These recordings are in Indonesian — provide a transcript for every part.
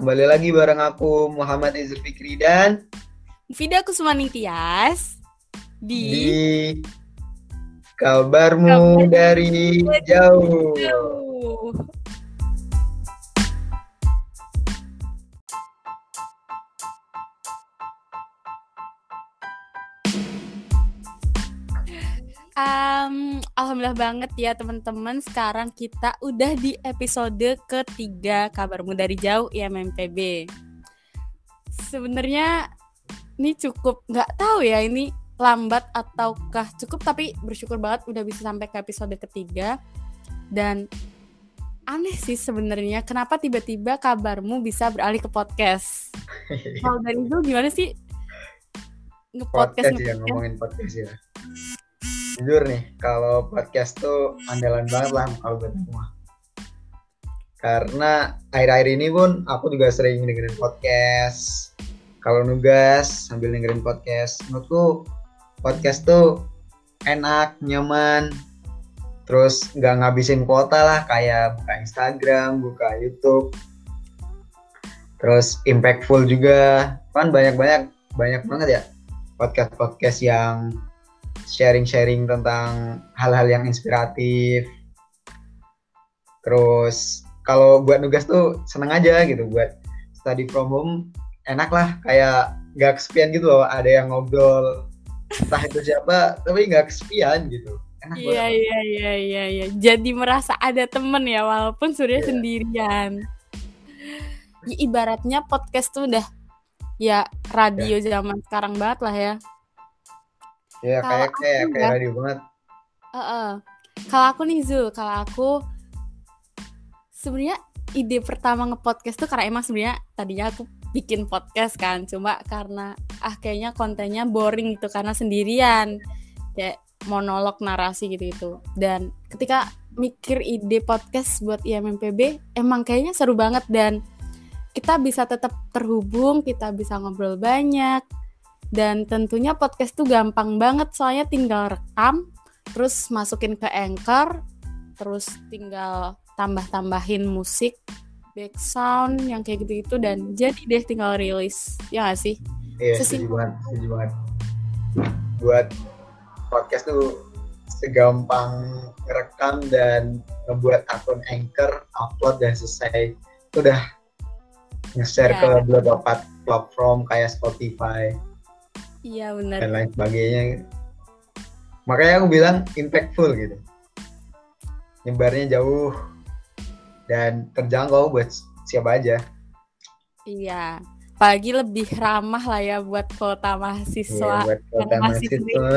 kembali lagi bareng aku Muhammad Izul Fikri dan Vida Kusumani Tias di, di kabarmu Kabar dari jauh. Jauh. Alhamdulillah banget ya teman-teman. Sekarang kita udah di episode ketiga Kabarmu dari Jauh IMMPB Sebenarnya ini cukup nggak tahu ya ini lambat ataukah cukup tapi bersyukur banget udah bisa sampai ke episode ketiga. Dan aneh sih sebenarnya kenapa tiba-tiba kabarmu bisa beralih ke podcast? Kalau dari itu gimana sih? Podcast ngepodcast ya ngepodcast? ngomongin podcast ya. Jujur nih, kalau podcast tuh andalan banget lah kalau buat mah. Karena akhir-akhir ini pun aku juga sering dengerin podcast. Kalau nugas sambil dengerin podcast, menurutku podcast tuh enak, nyaman, terus nggak ngabisin kuota lah kayak buka Instagram, buka YouTube, terus impactful juga, kan banyak-banyak banyak banget ya podcast-podcast yang sharing-sharing tentang hal-hal yang inspiratif. Terus kalau buat nugas tuh seneng aja gitu buat study from home enak lah kayak nggak kesepian gitu loh ada yang ngobrol entah itu siapa tapi nggak kesepian gitu Iya iya iya iya iya. Jadi merasa ada temen ya walaupun sebenarnya Iya. sendirian. Ya, ibaratnya podcast tuh udah ya radio zaman sekarang banget lah ya. Ya Kalau kayak kayak kayak ya- radio banget Heeh. Kalau aku nih Zul, kalau aku sebenarnya ide pertama nge-podcast tuh karena emang sebenarnya tadinya aku bikin podcast kan, cuma karena ah kayaknya kontennya boring gitu karena sendirian. Kayak monolog narasi gitu-gitu. Dan ketika mikir ide podcast buat IMMPB emang kayaknya seru banget dan kita bisa tetap terhubung, kita bisa ngobrol banyak. Dan tentunya podcast tuh gampang banget soalnya tinggal rekam terus masukin ke Anchor, terus tinggal tambah-tambahin musik, back sound yang kayak gitu-gitu dan jadi deh tinggal rilis. Ya gak sih? iya setuju banget setuju banget buat podcast tuh segampang ngerekam dan ngebuat akun anchor upload dan selesai itu udah nge-share Ya. ke beberapa platform kayak Spotify Iya bener. dan lain sebagainya makanya aku bilang impactful gitu nyebarnya jauh dan terjangkau buat siapa aja Iya. Apalagi lebih ramah lah ya buat kota Iya, mahasiswa. buat kota yang masih mahasiswa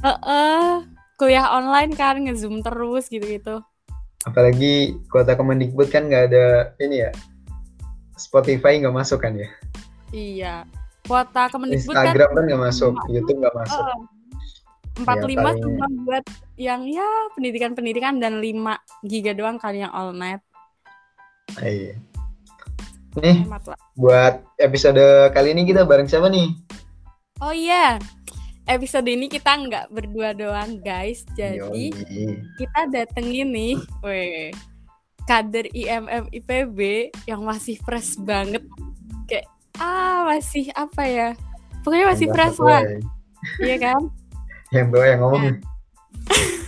Heeh. kuliah online kan nge-zoom terus gitu-gitu. apalagi kota Kemendikbud kan nggak ada ini ya Spotify nggak masuk kan ya Iya. Kuota Kemendikbud kan Instagram kan nggak masuk Nggak YouTube nggak masuk. 45 Ya, paling- cuma buat yang ya pendidikan-pendidikan dan 5 giga doang kali yang all net. Ah, iya. nih buat episode kali ini kita bareng siapa nih Oh iya. Episode ini kita nggak berdua doang, guys. Jadi Yoi. kita datengin nih, weh, kader IMM IPB yang masih fresh banget. Kayak ah masih apa ya? Pokoknya masih Yang fresh lah, gue. iya kan? yang tua yang ngomong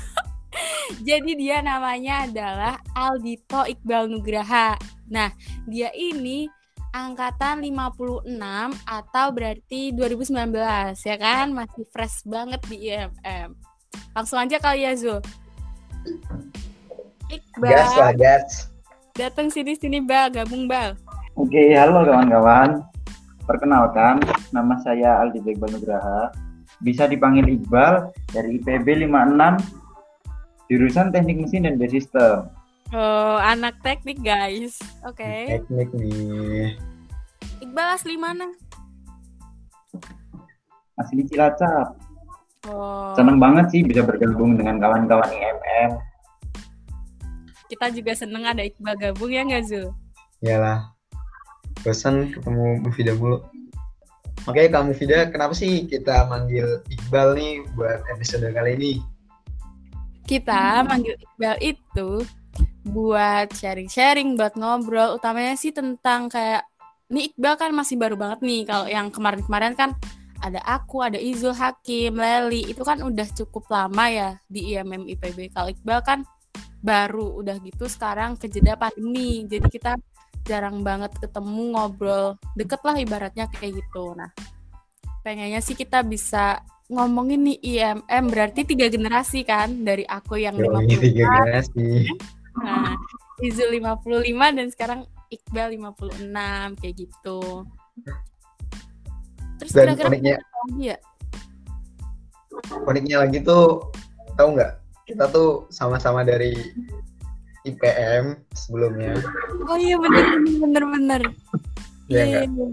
Jadi dia namanya adalah Aldito Iqbal Nugraha. Nah, dia ini angkatan 56 atau berarti 2019 ya kan? Masih fresh banget di IMM. Langsung aja kali ya Zul. Iqbal, gas lah gas datang sini sini Bal, gabung Bal. Oke, halo kawan-kawan. Perkenalkan, nama saya Aldi Iqbal Nugraha. Bisa dipanggil Iqbal dari IPB 56, jurusan Teknik Mesin dan Biosistem. Oh, anak teknik guys. Oke. teknik nih Iqbal asli mana? Asli Cilacap. Oh, Seneng banget sih bisa bergabung dengan kawan-kawan IMM. kita juga seneng ada Iqbal gabung ya nggak Zul? Iyalah. Bosan ketemu Mufida mulu. Oke, Kak Mufida, kenapa sih kita manggil Iqbal nih buat episode kali ini? kita manggil Iqbal itu buat sharing-sharing, buat ngobrol, utamanya sih tentang kayak ini Iqbal kan masih baru banget nih kalau yang kemarin-kemarin kan ada aku, ada Izul Hakim, Leli itu kan udah cukup lama ya di IMM IPB. Kalau Iqbal kan baru udah gitu sekarang kejeda pandemi. Jadi kita jarang banget ketemu ngobrol deket lah ibaratnya kayak gitu. Nah pengennya sih kita bisa ngomongin nih IMM berarti tiga generasi kan dari aku yang Yo, 50 tiga generasi. Nah, Izul 55 dan sekarang Iqbal 56 kayak gitu. Terus Dan kira-kira uniknya, lagi ya? uniknya lagi tuh tahu nggak? Kita tuh sama-sama dari IPM sebelumnya. Oh iya bener bener bener. Iya Iya, nggak? iya.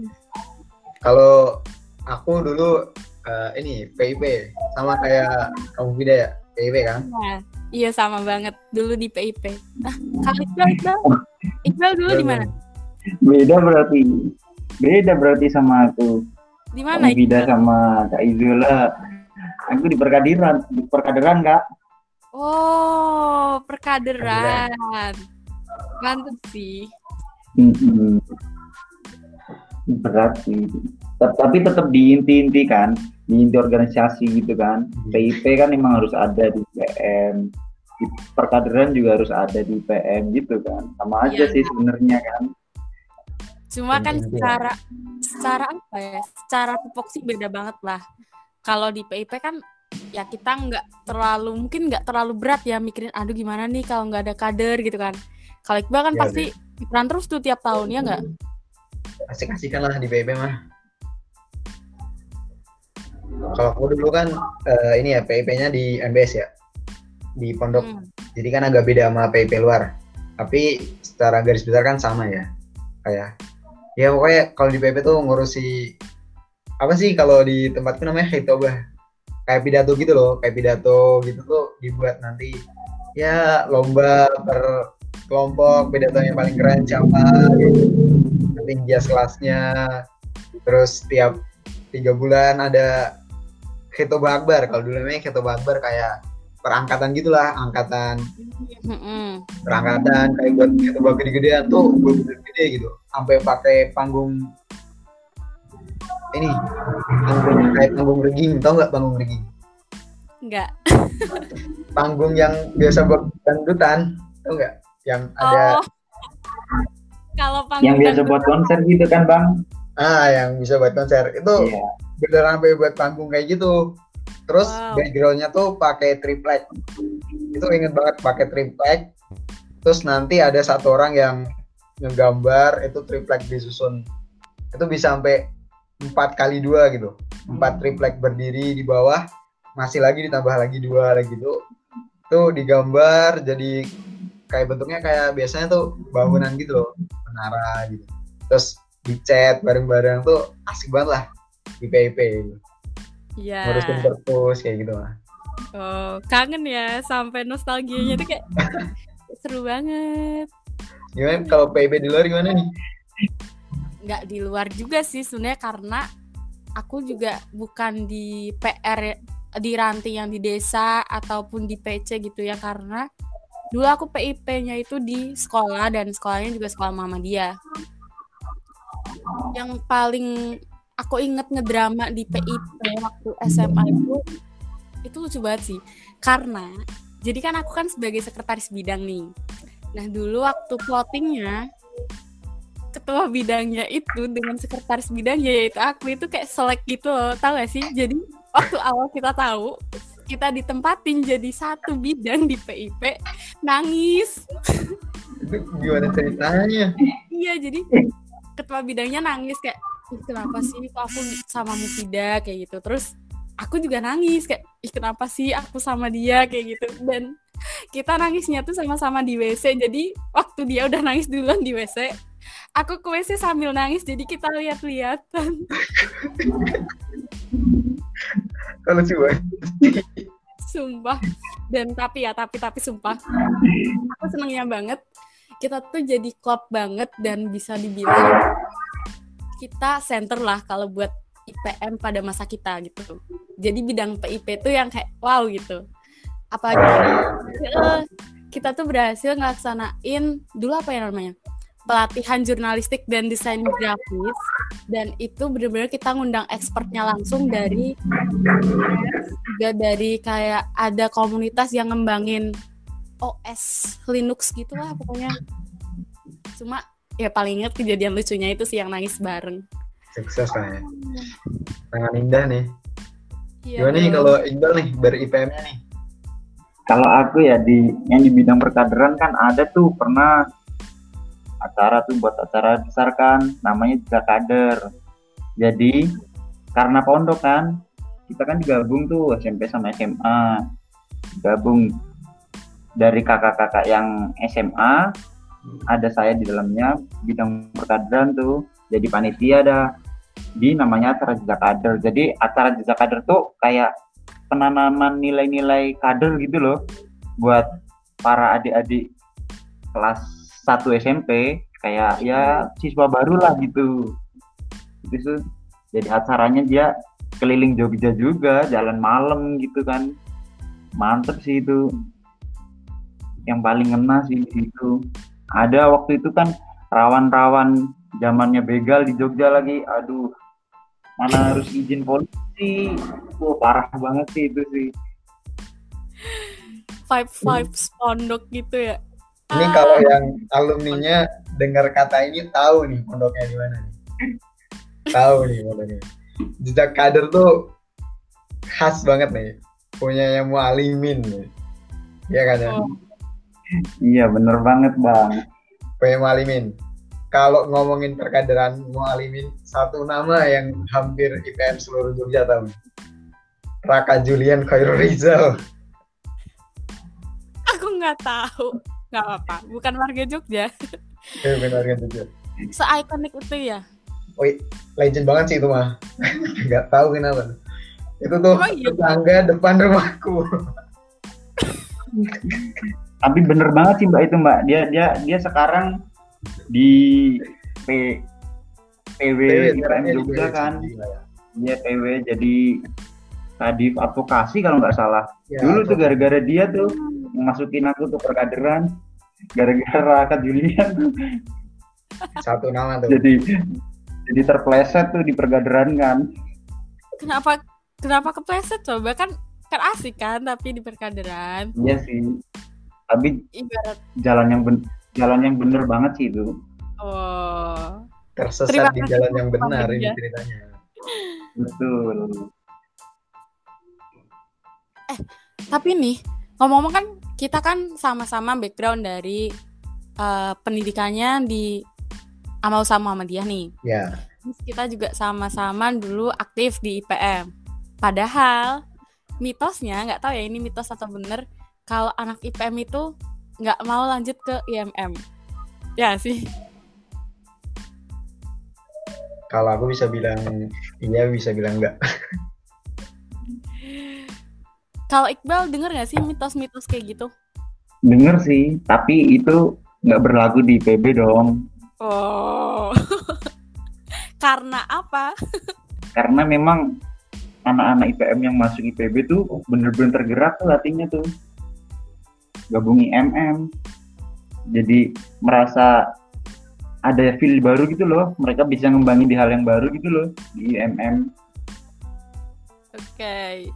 Kalau aku dulu eh, ini PIP sama kayak kamu beda ya PIP kan? Nah, iya sama banget dulu di PIP. Nah, kalau Iqbal Iqbal, Iqbal dulu di mana? Beda berarti. Beda berarti sama aku. Di mana? Beda sama Kak Izula. Aku di perkadiran, di perkaderan Kak. Oh, perkaderan. Mantep sih. Mm-mm. Berat sih. Tapi tetap di inti-inti kan, di inti organisasi gitu kan. PIP kan memang harus ada di PM. Di perkaderan juga harus ada di PM gitu kan. Sama aja Iya. sih sebenarnya kan. Cuma kan Intinya. secara secara apa ya? Secara tupoksi beda banget lah. Kalau di PIP kan ya kita nggak terlalu mungkin nggak terlalu berat ya mikirin aduh gimana nih kalau nggak ada kader gitu kan. Kalau Iqbal kan Iya, pasti peran terus tuh tiap tahun ya nggak? Asik-asikan lah di PIP mah. Kalau aku dulu kan eh, ini ya PIP-nya di MBS ya di pondok. Hmm. Jadi kan agak beda sama PIP luar. Tapi secara garis besar kan sama ya. Kayak ya pokoknya kalau di PIP tuh ngurusi apa sih kalau di tempatku namanya hitobah. Kayak pidato gitu loh, kayak pidato gitu tuh dibuat nanti ya lomba per kelompok pidato yang paling keren siapa gitu. Nanti jas kelasnya terus tiap tiga bulan ada hitobah akbar kalau dulu namanya hitobah akbar kayak perangkatan gitulah angkatan perangkatan kayak buat hitobah gede-gedean tuh bener gede gitu. Sampai pakai panggung ini panggung kayak panggung reging tau nggak panggung reging Nggak. panggung yang biasa buat dangdutan tau nggak yang ada Oh. Kalau Yang panggung biasa dangdut- buat konser gitu kan Bang. ah yang bisa buat konser itu Iya. beneran sampai buat panggung kayak gitu terus Wow. backgroundnya tuh pakai triplek itu inget banget pakai triplek terus nanti ada satu orang yang ngegambar itu triplek disusun itu bisa sampai empat kali dua gitu. Empat triplek berdiri di bawah masih lagi ditambah lagi dua lagi tuh tuh digambar jadi kayak bentuknya kayak biasanya tuh bangunan gitu loh menara gitu. Terus dicat bareng-bareng tuh asik banget lah di PIP gitu. Iya. ngurusin perpus kayak gitu lah. Oh, kangen ya sampai nostalgianya tuh kayak seru banget. gimana? Kalau PIP di luar gimana nih Nggak di luar juga sih sebenarnya karena aku juga bukan di PR di ranting yang di desa ataupun di PC gitu ya karena dulu aku PIP-nya itu di sekolah dan sekolahnya juga sekolah mama dia. Yang paling aku inget ngedrama di PIP waktu SMA itu itu lucu banget sih karena jadi kan aku kan sebagai sekretaris bidang nih nah dulu waktu plottingnya ketua bidangnya itu dengan sekretaris bidangnya yaitu aku itu kayak selek gitu loh tau gak sih? Jadi waktu awal kita tahu kita ditempatin jadi satu bidang di PIP nangis. Gimana ceritanya? Iya jadi ketua bidangnya nangis kayak "Ih, kenapa sih kok aku sama Mufida? Kayak gitu. Terus aku juga nangis kayak ih kenapa sih aku sama dia? Kayak gitu. Dan kita nangisnya tuh sama-sama di WC jadi waktu dia udah nangis duluan di WC aku WC sambil nangis jadi kita lihat-lihatan. Kalau coba sumpah. Dan tapi ya tapi tapi sumpah. Aku senengnya banget. Kita tuh jadi klop banget dan bisa dibilang kita center lah kalau buat IPM pada masa kita gitu. Jadi bidang PIP tuh yang kayak wow gitu. Apalagi eh, kita tuh berhasil ngelaksanain dulu apa ya namanya pelatihan jurnalistik dan desain grafis dan itu benar-benar kita ngundang expertnya langsung dari juga dari kayak ada komunitas yang ngembangin OS Linux gitu lah pokoknya cuma ya paling inget kejadian lucunya itu sih yang nangis bareng Sukses lah ya. Sangat indah nih. Iya, Gimana nih kalau Iqbal nih ber-IPM-nya nih? Kalau aku ya di yang di bidang perkaderan kan ada tuh pernah acara tuh buat acara besar kan namanya juga kader. Jadi karena pondok kan kita kan digabung tuh SMP sama SMA gabung dari kakak-kakak yang SMA ada saya di dalamnya bidang perkaderan tuh jadi panitia dah. Di namanya acara jejak kader. Jadi acara jejak kader tuh kayak penanaman nilai-nilai kader gitu loh buat para adik-adik kelas 1 SMP kayak ya siswa baru lah gitu. Itu jadi acaranya dia keliling Jogja juga jalan malam gitu kan. Mantep sih itu. Yang paling ngena sih di situ. Ada waktu itu kan rawan-rawan zamannya begal di Jogja lagi. Aduh mana harus izin polisi? Wah parah banget sih itu sih. Five vibes pondok gitu ya Ini Ah, kalau yang alumninya dengar kata ini tahu nih pondoknya di mana nih. tahu nih pondoknya. Jejak kader tuh khas banget nih. Punya yang mualimin nih. Iya kan ya? Oh. iya bener banget bang Punya mualimin. Kalau ngomongin perkaderan mualimin, satu nama yang hampir IPM seluruh Jogja tahu. Raka Julian Khairul Rizal. aku nggak tahu nggak apa bukan warga Jogja Eh, benar kan Jogja. se-ikonik itu ya Wih, legend banget sih itu mah. Gak tahu kenapa. Itu tuh Oh, iya. tetangga depan rumahku. tapi bener banget sih mbak itu mbak dia dia dia sekarang di P, PW IPM Jogja PW. kan Gila ya. dia PW jadi kadif advokasi kalau nggak salah Ya, dulu tuh gara-gara dia tuh masukin aku tuh perkaderan gara-gara Raka Julian. Satu nama tuh. jadi jadi terpleset tuh di perkaderan kan. Kenapa kenapa kepleset? Coba kan kan asik kan tapi di perkaderan. Iya sih. Tapi ibarat. jalan yang ben- jalan yang bener banget sih itu. Oh. Tersesat Terima di kasih jalan yang benar ini Mirja. ceritanya. betul. Tapi nih ngomong-ngomong kan kita kan sama-sama background dari eh, pendidikannya di amal sama Muhammadiyah nih Ya, Terus kita juga sama-sama dulu aktif di IPM. Padahal mitosnya nggak tahu ya ini mitos atau bener kalau anak IPM itu nggak mau lanjut ke IMM. Ya sih. kalau aku bisa bilang iya, bisa bilang enggak. Kalau Iqbal denger nggak sih mitos-mitos kayak gitu? denger sih tapi itu nggak berlaku di PB dong Oh. Karena apa? karena memang anak-anak IPM yang masuk IPB tuh bener-bener tergerak tuh hatinya tuh gabungi MM jadi merasa ada feel baru gitu loh mereka bisa ngembangin di hal yang baru gitu loh di IMM Oke.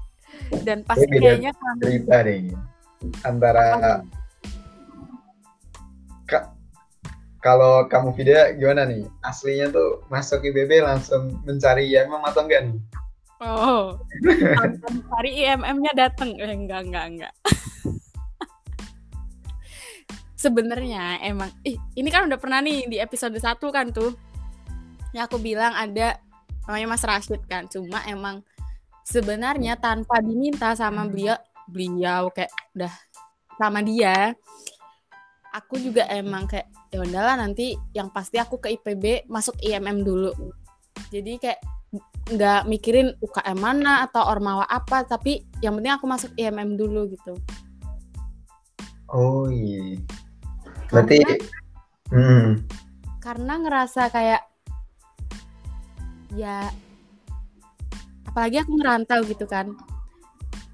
Dan pasti kayaknya kan Cerita deh antara Ka- kalau kamu video gimana nih? Aslinya tuh masuk IBB langsung mencari IMM atau enggak nih? Oh. Tanpa cari IMM-nya dateng. Eh, enggak, enggak, enggak. Sebenarnya emang ih, ini kan udah pernah nih di episode 1 kan tuh. Yang aku bilang ada namanya Mas Rashid kan. Cuma emang sebenarnya tanpa diminta sama beliau beliau kayak udah sama dia aku juga emang kayak ya udahlah nanti yang pasti aku ke IPB masuk IMM dulu. Jadi kayak nggak mikirin UKM mana atau ormawa apa tapi yang penting aku masuk IMM dulu gitu. Oh iya. Berarti Karena- hmm, karena ngerasa kayak ya apalagi aku ngerantau gitu kan.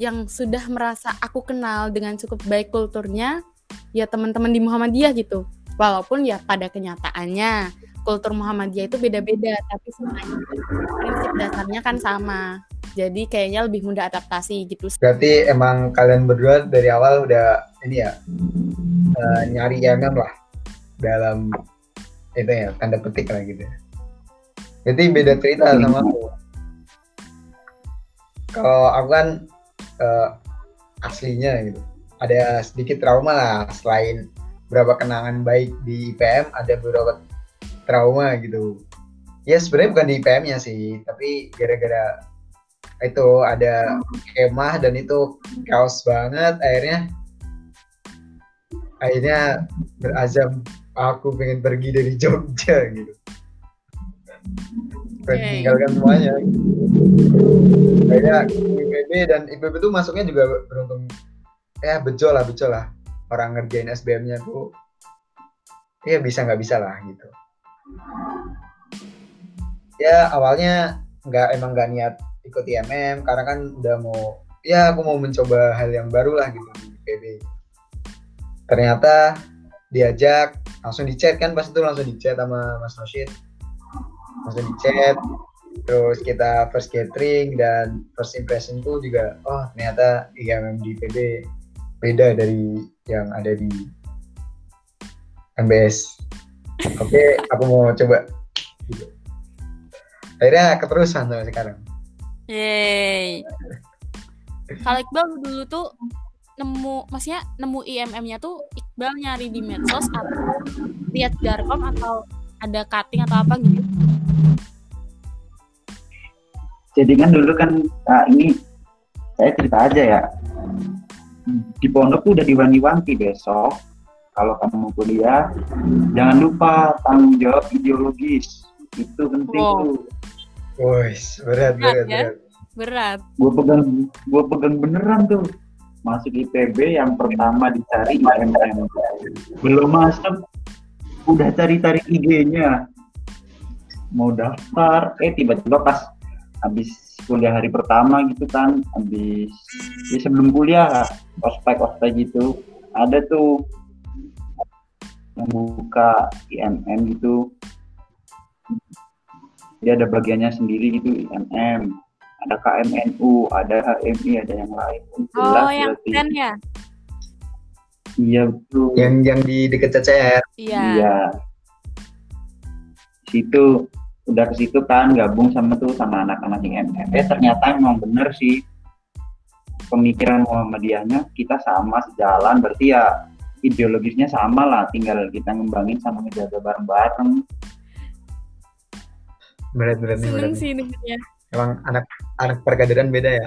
Yang sudah merasa aku kenal dengan cukup baik kulturnya ya teman-teman di Muhammadiyah gitu. Walaupun ya pada kenyataannya kultur Muhammadiyah itu beda-beda tapi semuanya prinsip dasarnya kan sama. Jadi kayaknya lebih mudah adaptasi gitu. Berarti emang kalian berdua dari awal udah ini ya eh, nyari IMM lah dalam itu ya tanda petik lah gitu. Jadi beda cerita sama aku. Kalau aku kan eh, aslinya gitu ada sedikit trauma lah selain beberapa kenangan baik di IPM ada beberapa trauma gitu. Ya sebenarnya bukan di IPM-nya sih, tapi gara-gara itu ada kemah dan itu chaos banget akhirnya akhirnya berazam aku pengen pergi dari Jogja gitu Oke. tinggalkan semuanya. Akhirnya IPB dan IPB itu masuknya juga beruntung. Ya bejo lah bejo lah. Orang ngerjain SBM-nya tuh ya bisa nggak bisa lah gitu. Ya awalnya nggak emang nggak niat ikut IMM karena kan udah mau ya aku mau mencoba hal yang baru lah gitu di IPB ternyata diajak langsung di chat kan pas itu langsung di chat sama Mas Rashid langsung di chat. Terus kita first gathering dan first impression tuh juga oh ternyata IMM di IPB beda dari yang ada di MBS oke aku mau coba. Akhirnya keterusan sampai sekarang. Yeay. Kalau Iqbal dulu tuh nemu, maksudnya nemu IMM-nya tuh Iqbal nyari di medsos atau lihat Darkom atau ada cutting atau apa gitu. Jadi kan dulu kan ah, ini saya cerita aja ya. Di pondok tuh udah diwanti-wanti besok kalau kamu mau kuliah jangan lupa tanggung jawab ideologis itu penting Wow. tuh. Wes berat Berat berat ya? berat Berat. Gue pegang gue pegang beneran tuh masuk IPB yang pertama dicari IMM belum masuk udah cari-cari IG-nya. Mau daftar. Eh tiba-tiba pas habis kuliah hari pertama gitu kan habis ya sebelum kuliah ospek ospek gitu ada tuh yang buka IMM gitu. Dia ada bagiannya sendiri gitu IMM ada KMNU ada HMI ada yang lain. Oh, yang berarti. keren ya? Iya betul yang yang di dekat CCR Iya. Iya. Situ udah ke situ kan gabung sama tuh sama anak-anak IMM. Eh ternyata emang bener sih pemikiran Muhammadiyahnya kita sama sejalan berarti ya ideologisnya sama lah tinggal kita ngembangin sama ngejaga bareng-bareng berat berat nih berat Seneng nih. sih dengernya. emang anak anak perkaderan beda ya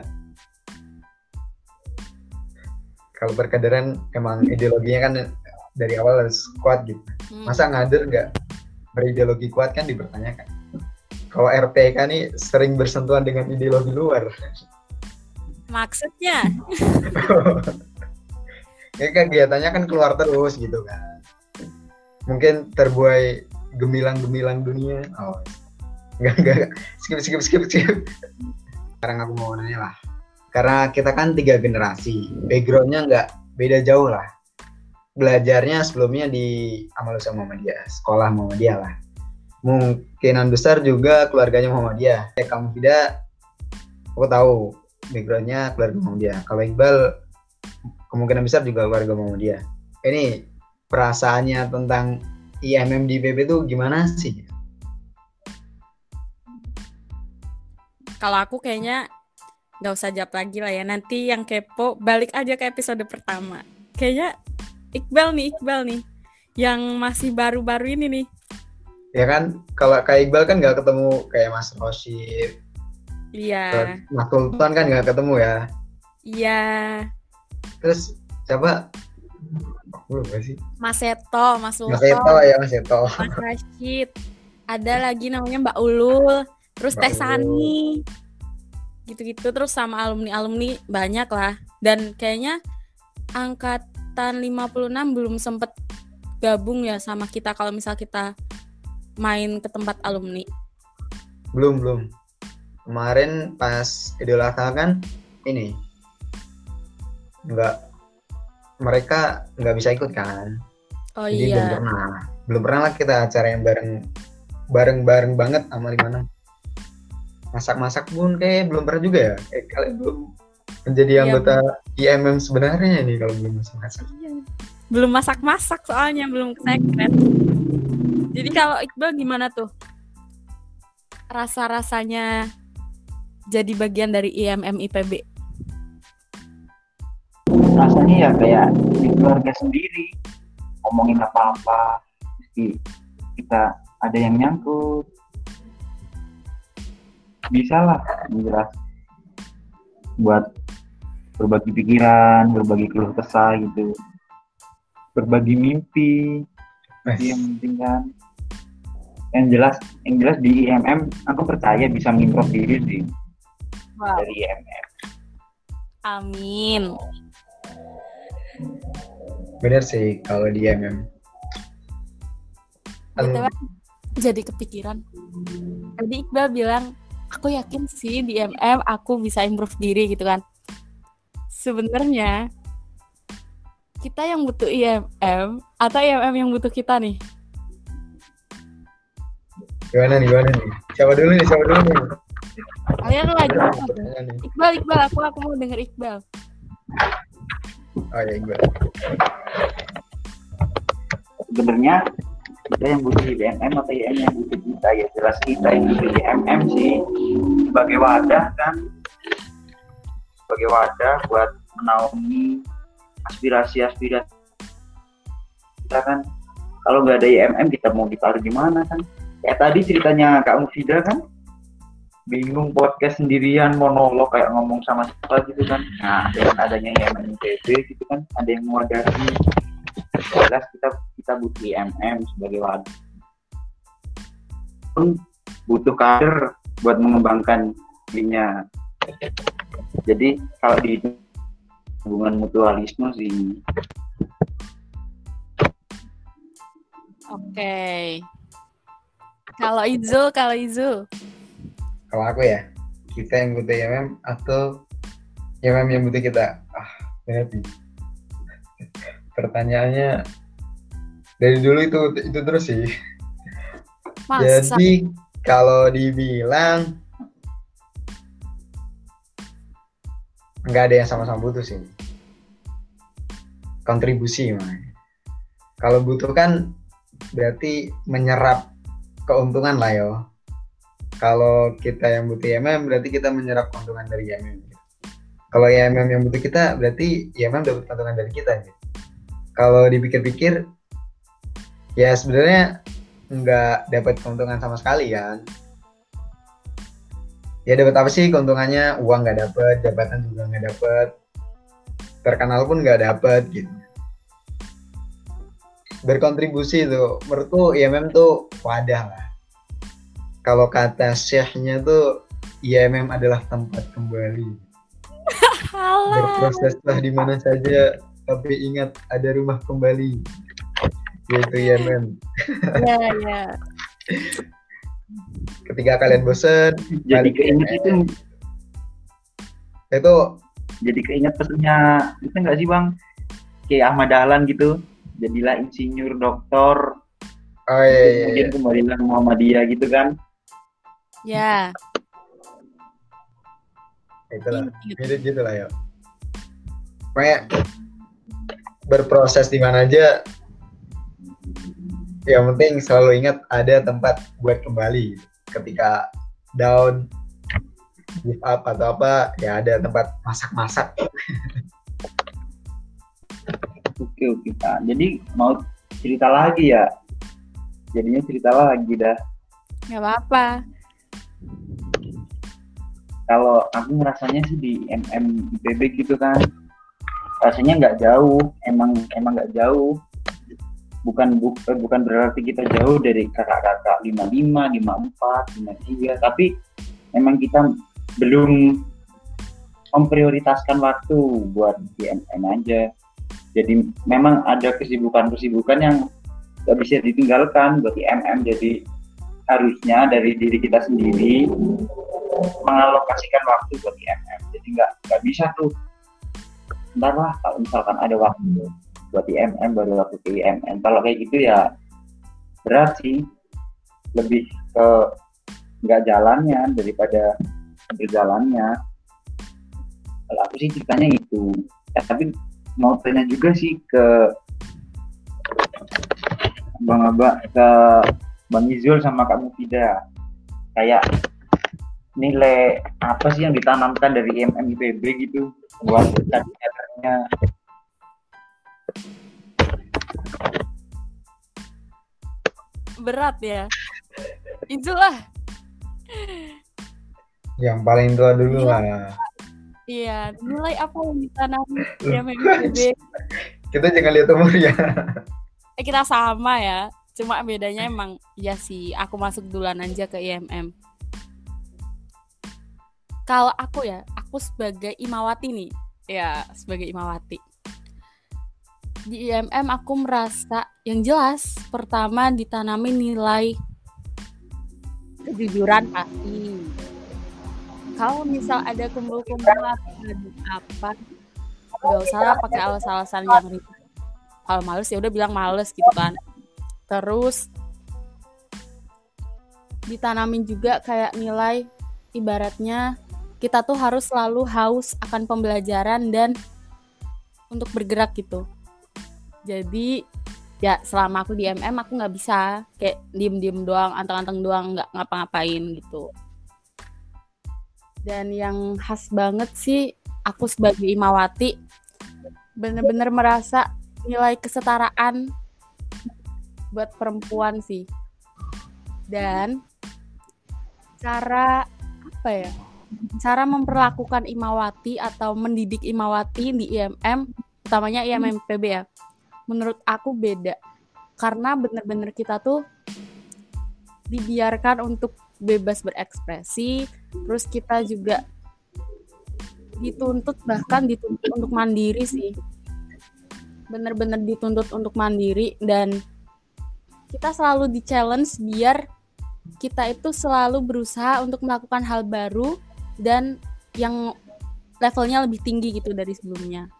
kalau perkaderan emang ideologinya kan dari awal harus kuat gitu. Hmm. masa ngader nggak berideologi kuat kan dipertanyakan. Kalau RPK nih sering bersentuhan dengan ideologi luar. Maksudnya? ya kegiatannya kan keluar terus gitu kan. Mungkin terbuai gemilang-gemilang dunia. Oh. Enggak enggak. skip skip skip skip. Sekarang aku mau nanya lah karena kita kan tiga generasi backgroundnya nggak beda jauh lah. Belajarnya sebelumnya di Amalusa Muhammadiyah sekolah Muhammadiyah lah. Mungkinan besar juga keluarganya Muhammadiyah. Ya kamu tidak aku tahu backgroundnya keluarga Muhammadiyah. Kalau Iqbal kemungkinan besar juga keluarga Muhammadiyah. Ini perasaannya tentang IMM di PP itu gimana sih? Kalau aku kayaknya nggak usah jawab lagi lah ya. Nanti yang kepo balik aja ke episode pertama. Kayaknya Iqbal nih, Iqbal nih. Yang masih baru-baru ini nih. ya kan kalau kayak Iqbal kan nggak ketemu kayak Mas Roshid Iya. Mas Sultan kan nggak ketemu ya Iya. terus siapa sih Mas Seto, Mas Mas Sultan, Eto ya Mas Eto Mas Rashid. Ada lagi namanya Mbak Ulul. Terus Mbak Teh Sani. Gitu-gitu terus sama alumni-alumni banyak lah. Dan kayaknya angkatan 56 belum sempet gabung ya sama kita kalau misal kita main ke tempat alumni. belum belum kemarin pas Idul Adha kan ini nggak mereka nggak bisa ikut kan Oh Jadi belum iya. pernah. Belum pernah lah kita acara yang bareng bareng-bareng banget sama Limana. Masak-masak pun kayak belum pernah juga ya. Kayak kalian belum menjadi Iya. anggota IMM sebenarnya nih kalau belum masak-masak. Iya. Belum masak-masak soalnya belum sekret. Jadi kalau Iqbal gimana tuh? Rasa-rasanya jadi bagian dari IMM IPB. rasanya ya kayak di keluarga sendiri ngomongin apa-apa mesti kita ada yang nyangkut bisa lah jelas buat berbagi pikiran berbagi keluh kesah gitu berbagi mimpi itu yang penting kan yang jelas yang jelas di IMM aku percaya bisa mengimprove diri sih Wow. dari IMM Amin. Bener sih kalau di IMM. BTW, jadi kepikiran. Tadi Iqbal bilang, aku yakin sih di MM aku bisa improve diri gitu kan. Sebenarnya kita yang butuh IMM atau IMM yang butuh kita nih? Gimana nih, gimana nih? Siapa dulu nih, siapa dulu nih? Kalian lagi. Iqbal, Iqbal, aku aku mau denger Iqbal. Oh ya, gue. sebenarnya kita yang butuh IMM atau IMM yang butuh kita? Ya jelas kita yang butuh IMM sih. Sebagai wadah kan. Sebagai wadah buat menaungi aspirasi-aspirasi kita kan. Kalau nggak ada IMM kita mau ditaruh di mana kan? Kayak tadi ceritanya Kak Mufida kan? Bingung podcast sendirian monolog kayak ngomong sama siapa gitu kan. Nah dengan adanya IMM IPB gitu kan. Ada yang mewadahi jelas kita kita butuh IMM sebagai wadah pun butuh kader buat mengembangkan dirinya jadi kalau di hubungan mutualisme sih Oke. Kalau Izul, kalau Izul. Kalau aku ya, kita yang butuh IMM atau IMM yang butuh kita? Ah, sih. Pertanyaannya dari dulu itu itu terus sih. Masa? Jadi kalau dibilang nggak ada yang sama-sama butuh sih. Kontribusi makanya. Kalau butuh kan berarti menyerap keuntungan lah yo. Kalau kita yang butuh IMM berarti kita menyerap keuntungan dari IMM. Kalau IMM yang butuh kita berarti IMM dapat keuntungan dari kita. Gitu. Kalau dipikir-pikir ya sebenarnya nggak dapat keuntungan sama sekali kan? Ya dapat apa sih? Keuntungannya uang nggak dapat jabatan juga nggak dapat terkenal pun nggak dapat gitu. Berkontribusi tuh menurutku IMM tuh wadah lah. Kalau kata syekhnya tuh IMM adalah tempat kembali. Berproseslah di mana saja tapi ingat ada rumah kembali. Yaitu IMM Ya, ya. ketika kalian bosen jadi keinget itu. Itu. Jadi keinget pesannya itu nggak sih bang? Kayak Ahmad Dahlan gitu. Jadilah insinyur doktor. Oh iya iya, kemudian iya. kembalilah ke Muhammadiyah gitu kan? Ya. itulah. Mirip gitu lah ya. Pokoknya berproses di mana aja yang penting selalu ingat ada tempat buat kembali. Ketika down give up atau apa ya ada tempat masak-masak. Oke oke Pak. jadi mau cerita lagi ya? Jadinya cerita lagi dah. Gak apa-apa. kalau aku ngerasanya sih di MM IPB gitu kan rasanya nggak jauh emang emang nggak jauh. Bukan bu, eh, bukan berarti kita jauh dari kakak-kakak 55, 54, 53 tapi emang kita belum memprioritaskan waktu buat MM aja. Jadi memang ada kesibukan-kesibukan yang nggak bisa ditinggalkan buat di MM jadi harusnya dari diri kita sendiri mengalokasikan waktu buat IMM jadi nggak nggak bisa tuh ntar lah kalau misalkan ada waktu buat IMM baru aku ke IMM kalau kayak gitu ya berat sih. Lebih ke nggak jalannya daripada berjalannya. Kalau aku sih ceritanya itu ya, tapi mau tanya juga sih ke Bang Aba ke Bang Izul sama Kak Mufida. Kayak nilai apa sih yang ditanamkan dari IMM IPB gitu? Buat kadernya berat ya itulah Yang paling tua dulu Iya. lah. iya nilai apa yang ditanami di MMPB Kita jangan lihat umur ya. eh, kita sama ya cuma bedanya emang ya sih aku masuk duluan aja ke IMM kalau aku ya aku sebagai Imawati nih ya sebagai Imawati. Di IMM aku merasa yang jelas pertama ditanami nilai kejujuran pasti. Kalau misal ada kumpul-kumpul apa gak usah pakai alasan-alasan yang kalau males ya udah bilang males gitu kan. Terus ditanamin juga kayak nilai ibaratnya kita tuh harus selalu haus akan pembelajaran dan untuk bergerak gitu. Jadi ya selama aku di MM aku nggak bisa kayak diem-diem doang anteng-anteng doang nggak ngapa-ngapain gitu. Dan yang khas banget sih aku sebagai Imawati bener-bener merasa nilai kesetaraan buat perempuan sih. Dan cara apa ya cara memperlakukan Imawati atau mendidik Imawati di IMM utamanya IMM PB ya menurut aku beda. Karena bener-bener kita tuh dibiarkan untuk bebas berekspresi terus kita juga dituntut bahkan dituntut untuk mandiri sih. Bener-bener dituntut untuk mandiri dan kita selalu di challenge biar kita itu selalu berusaha untuk melakukan hal baru dan yang levelnya lebih tinggi gitu dari sebelumnya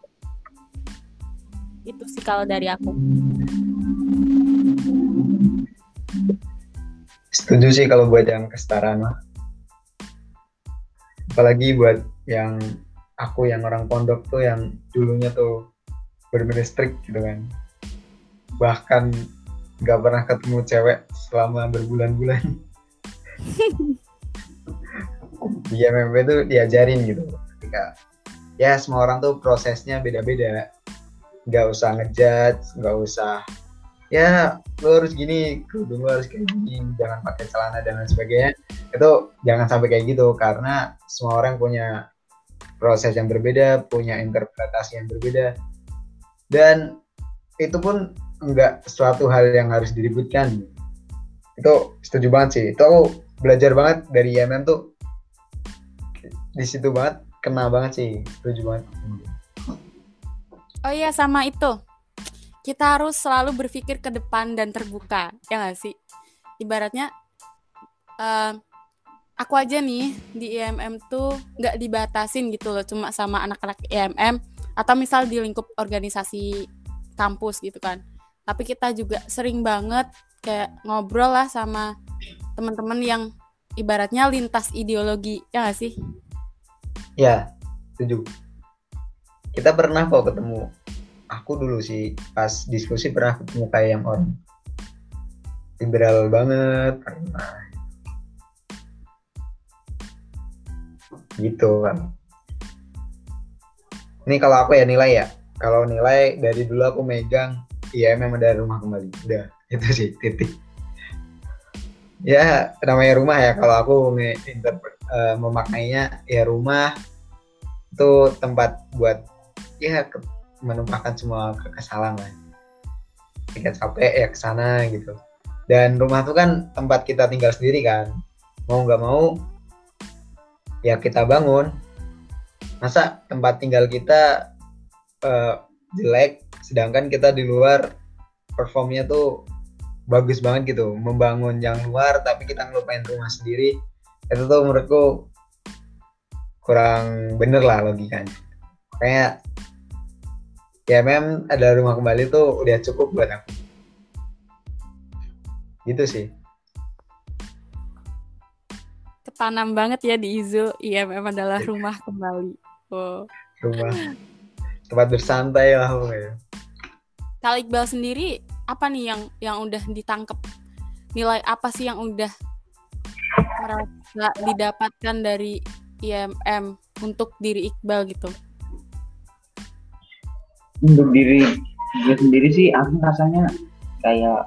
itu sih kalau dari aku Setuju sih kalau buat yang kesetaraan mah. Apalagi buat yang aku yang orang pondok tuh yang dulunya tuh bener-bener strict gitu kan. Bahkan nggak pernah ketemu cewek selama berbulan-bulan. Di MMP tuh diajarin gitu. Ketika ya semua orang tuh prosesnya beda-beda. Nggak usah ngejudge, nggak usah ya lo harus gini kerudung lo harus kayak gini jangan pakai celana dan lain sebagainya. Itu jangan sampai kayak gitu karena semua orang punya proses yang berbeda punya interpretasi yang berbeda. Dan itu pun enggak suatu hal yang harus diributkan. Itu setuju banget sih. Itu aku belajar banget dari Yemen tuh di situ banget kena banget sih setuju banget. Oh iya sama itu. Kita harus selalu berpikir ke depan dan terbuka ya nggak sih? Ibaratnya eh, aku aja nih di IMM tuh nggak dibatasin gitu loh cuma sama anak-anak IMM atau misal di lingkup organisasi kampus gitu kan. Tapi kita juga sering banget kayak ngobrol lah sama teman-teman yang ibaratnya lintas ideologi ya nggak sih ya setuju. Kita pernah kok ketemu. Aku dulu sih pas diskusi pernah ketemu kayak yang orang liberal banget pernah. Gitu kan. Ini kalau aku ya nilai ya. Kalau nilai dari dulu aku megang iya memang dari rumah kembali. Udah itu sih titik. Ya namanya rumah ya kalau aku nge-interpret uh, memaknainya ya rumah itu tempat buat ya menumpahkan semua kekesalan lah. Ketika capek ya ke sana gitu. Dan rumah tuh kan tempat kita tinggal sendiri kan. Mau nggak mau ya kita bangun. Masa tempat tinggal kita eh, jelek sedangkan kita di luar performnya tuh bagus banget gitu. Membangun yang luar tapi kita ngelupain rumah sendiri itu tuh menurutku kurang bener lah logikanya kayak IMM adalah rumah kembali tuh udah cukup buat aku. Gitu sih. Ketanam banget ya di Izo, IMM adalah rumah kembali. Oh. Rumah tempat bersantai lah pokoknya. Kalau Iqbal sendiri apa nih yang yang udah ditangkep? Nilai apa sih yang udah merasa didapatkan dari IMM untuk diri Iqbal gitu? Untuk diri gue sendiri sih aku rasanya kayak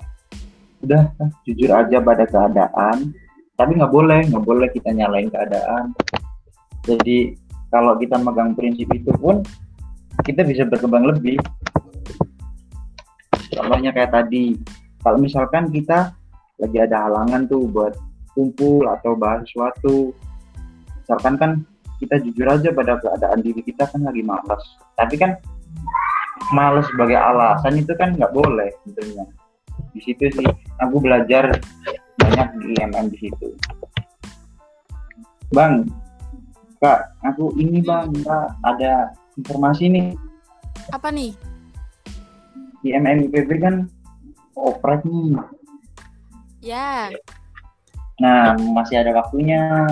udah jujur aja pada keadaan. Tapi nggak boleh nggak boleh kita nyalain keadaan. Jadi kalau kita megang prinsip itu pun kita bisa berkembang lebih. Contohnya kayak tadi kalau misalkan kita lagi ada halangan tuh buat kumpul atau bahas sesuatu. Misalkan kan kita jujur aja pada keadaan diri kita kan lagi malas tapi kan malas sebagai alasan itu kan nggak boleh tentunya di situ sih aku belajar banyak di IMM di situ. Bang kak aku ini bang kak ada informasi nih. Apa nih? di IMM IPB kan oprek nih. Ya, nah masih ada waktunya.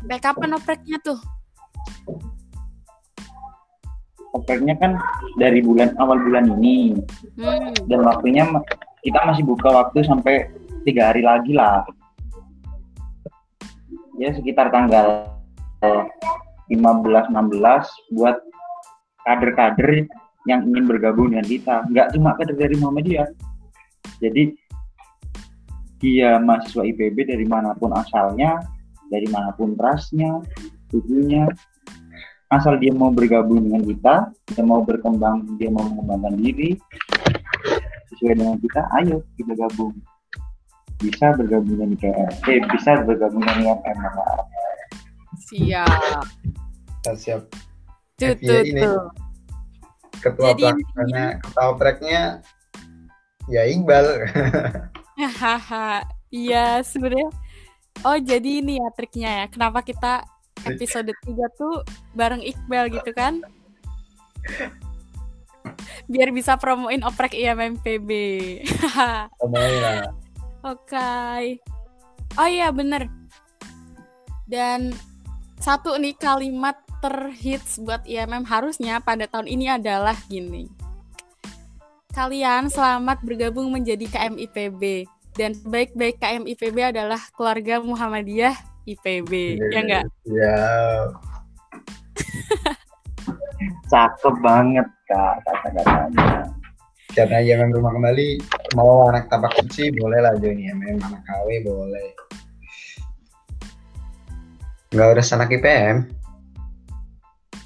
Sampai kapan opreknya tuh? opreknya kan dari bulan awal bulan ini. Hmm, dan waktunya kita masih buka waktu sampai tiga hari lagi lah. Ya sekitar tanggal 15-16 buat kader-kader yang ingin bergabung dengan kita. Nggak cuma kader dari Muhammadiyah. Jadi dia mahasiswa IPB dari mana pun asalnya dari mana pun rasnya tujuannya asal dia mau bergabung dengan kita dia mau berkembang dia mau mengembangkan diri sesuai dengan kita ayo kita gabung. Bisa bergabung dengan IKM eh bisa bergabung dengan IMM siap. Kita siap. Tuh, FYI tuh, ketua Jadi pelaksana ketua opreknya ya Iqbal. Hahaha. Iya, sebenarnya. Oh, jadi ini ya triknya ya. Kenapa kita episode 3 tuh bareng Iqbal gitu kan? Biar bisa promoin oprek IMMPB. Ngomongin lah. Oke. Oh iya bener. Dan satu nih kalimat terhits buat IMM harusnya pada tahun ini adalah gini. Kalian selamat bergabung menjadi KMIPB dan baik-baik KMIPB adalah keluarga Muhammadiyah IPB. Ya enggak? Ya. cakep banget kak kata-katanya Karena ya memang rumah kembali mau anak tapak suci boleh lah join ya memang anak KW boleh. Nggak harus anak IPM.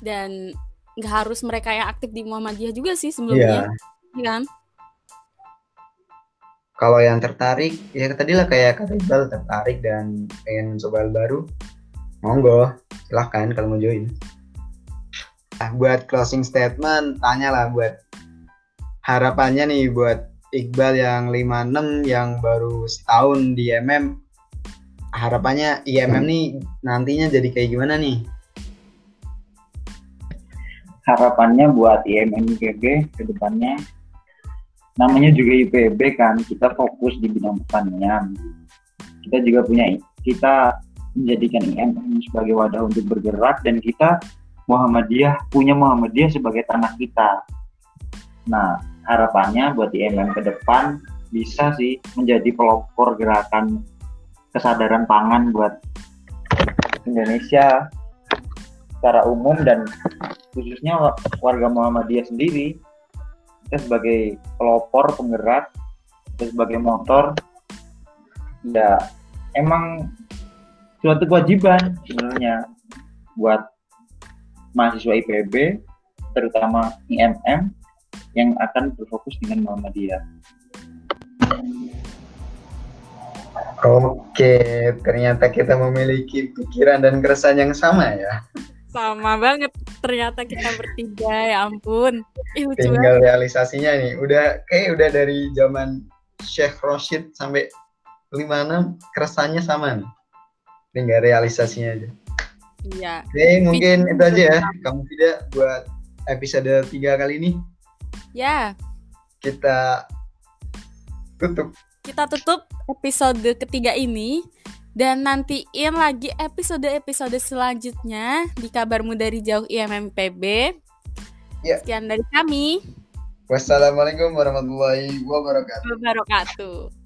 Dan nggak harus mereka yang aktif di Muhammadiyah juga sih Iya. sebelumnya. Iya kan? Kalau yang tertarik, ya tadi lah kayak kata Iqbal tertarik dan pengen coba hal baru, monggo silahkan kalau mau join. Nah, buat closing statement, tanyalah buat harapannya nih buat Iqbal yang 56 yang baru setahun di MM. Harapannya IMM nih nantinya jadi kayak gimana nih? harapannya buat IMM IPB ke depannya namanya juga IPB kan kita fokus di bidang pertanian. Kita juga punya kita menjadikan IMM sebagai wadah untuk bergerak dan kita Muhammadiyah punya Muhammadiyah sebagai tanah kita. Nah harapannya buat IMM ke depan bisa sih menjadi pelopor gerakan kesadaran pangan buat Indonesia secara umum dan khususnya wa- warga Muhammadiyah sendiri kita sebagai pelopor penggerak kita sebagai motor ya emang suatu kewajiban sebenarnya buat mahasiswa IPB terutama IMM yang akan berfokus dengan Muhammadiyah. Oke, ternyata kita memiliki pikiran dan keresahan yang sama ya. Sama banget ternyata kita bertiga ya ampun. Ih lucu banget. tinggal realisasinya nih udah kayak udah dari zaman Sheikh Roshid sampai 56 keresahannya sama nih tinggal realisasinya aja Iya. oke mungkin itu aja ya kamu tidak buat episode 3 kali ini Ya, kita tutup. kita tutup episode ketiga ini dan nantiin lagi episode-episode selanjutnya di kabarmu dari jauh IMMPB. Ya. Sekian dari kami. Wassalamualaikum warahmatullahi wabarakatuh. Wabarakatuh.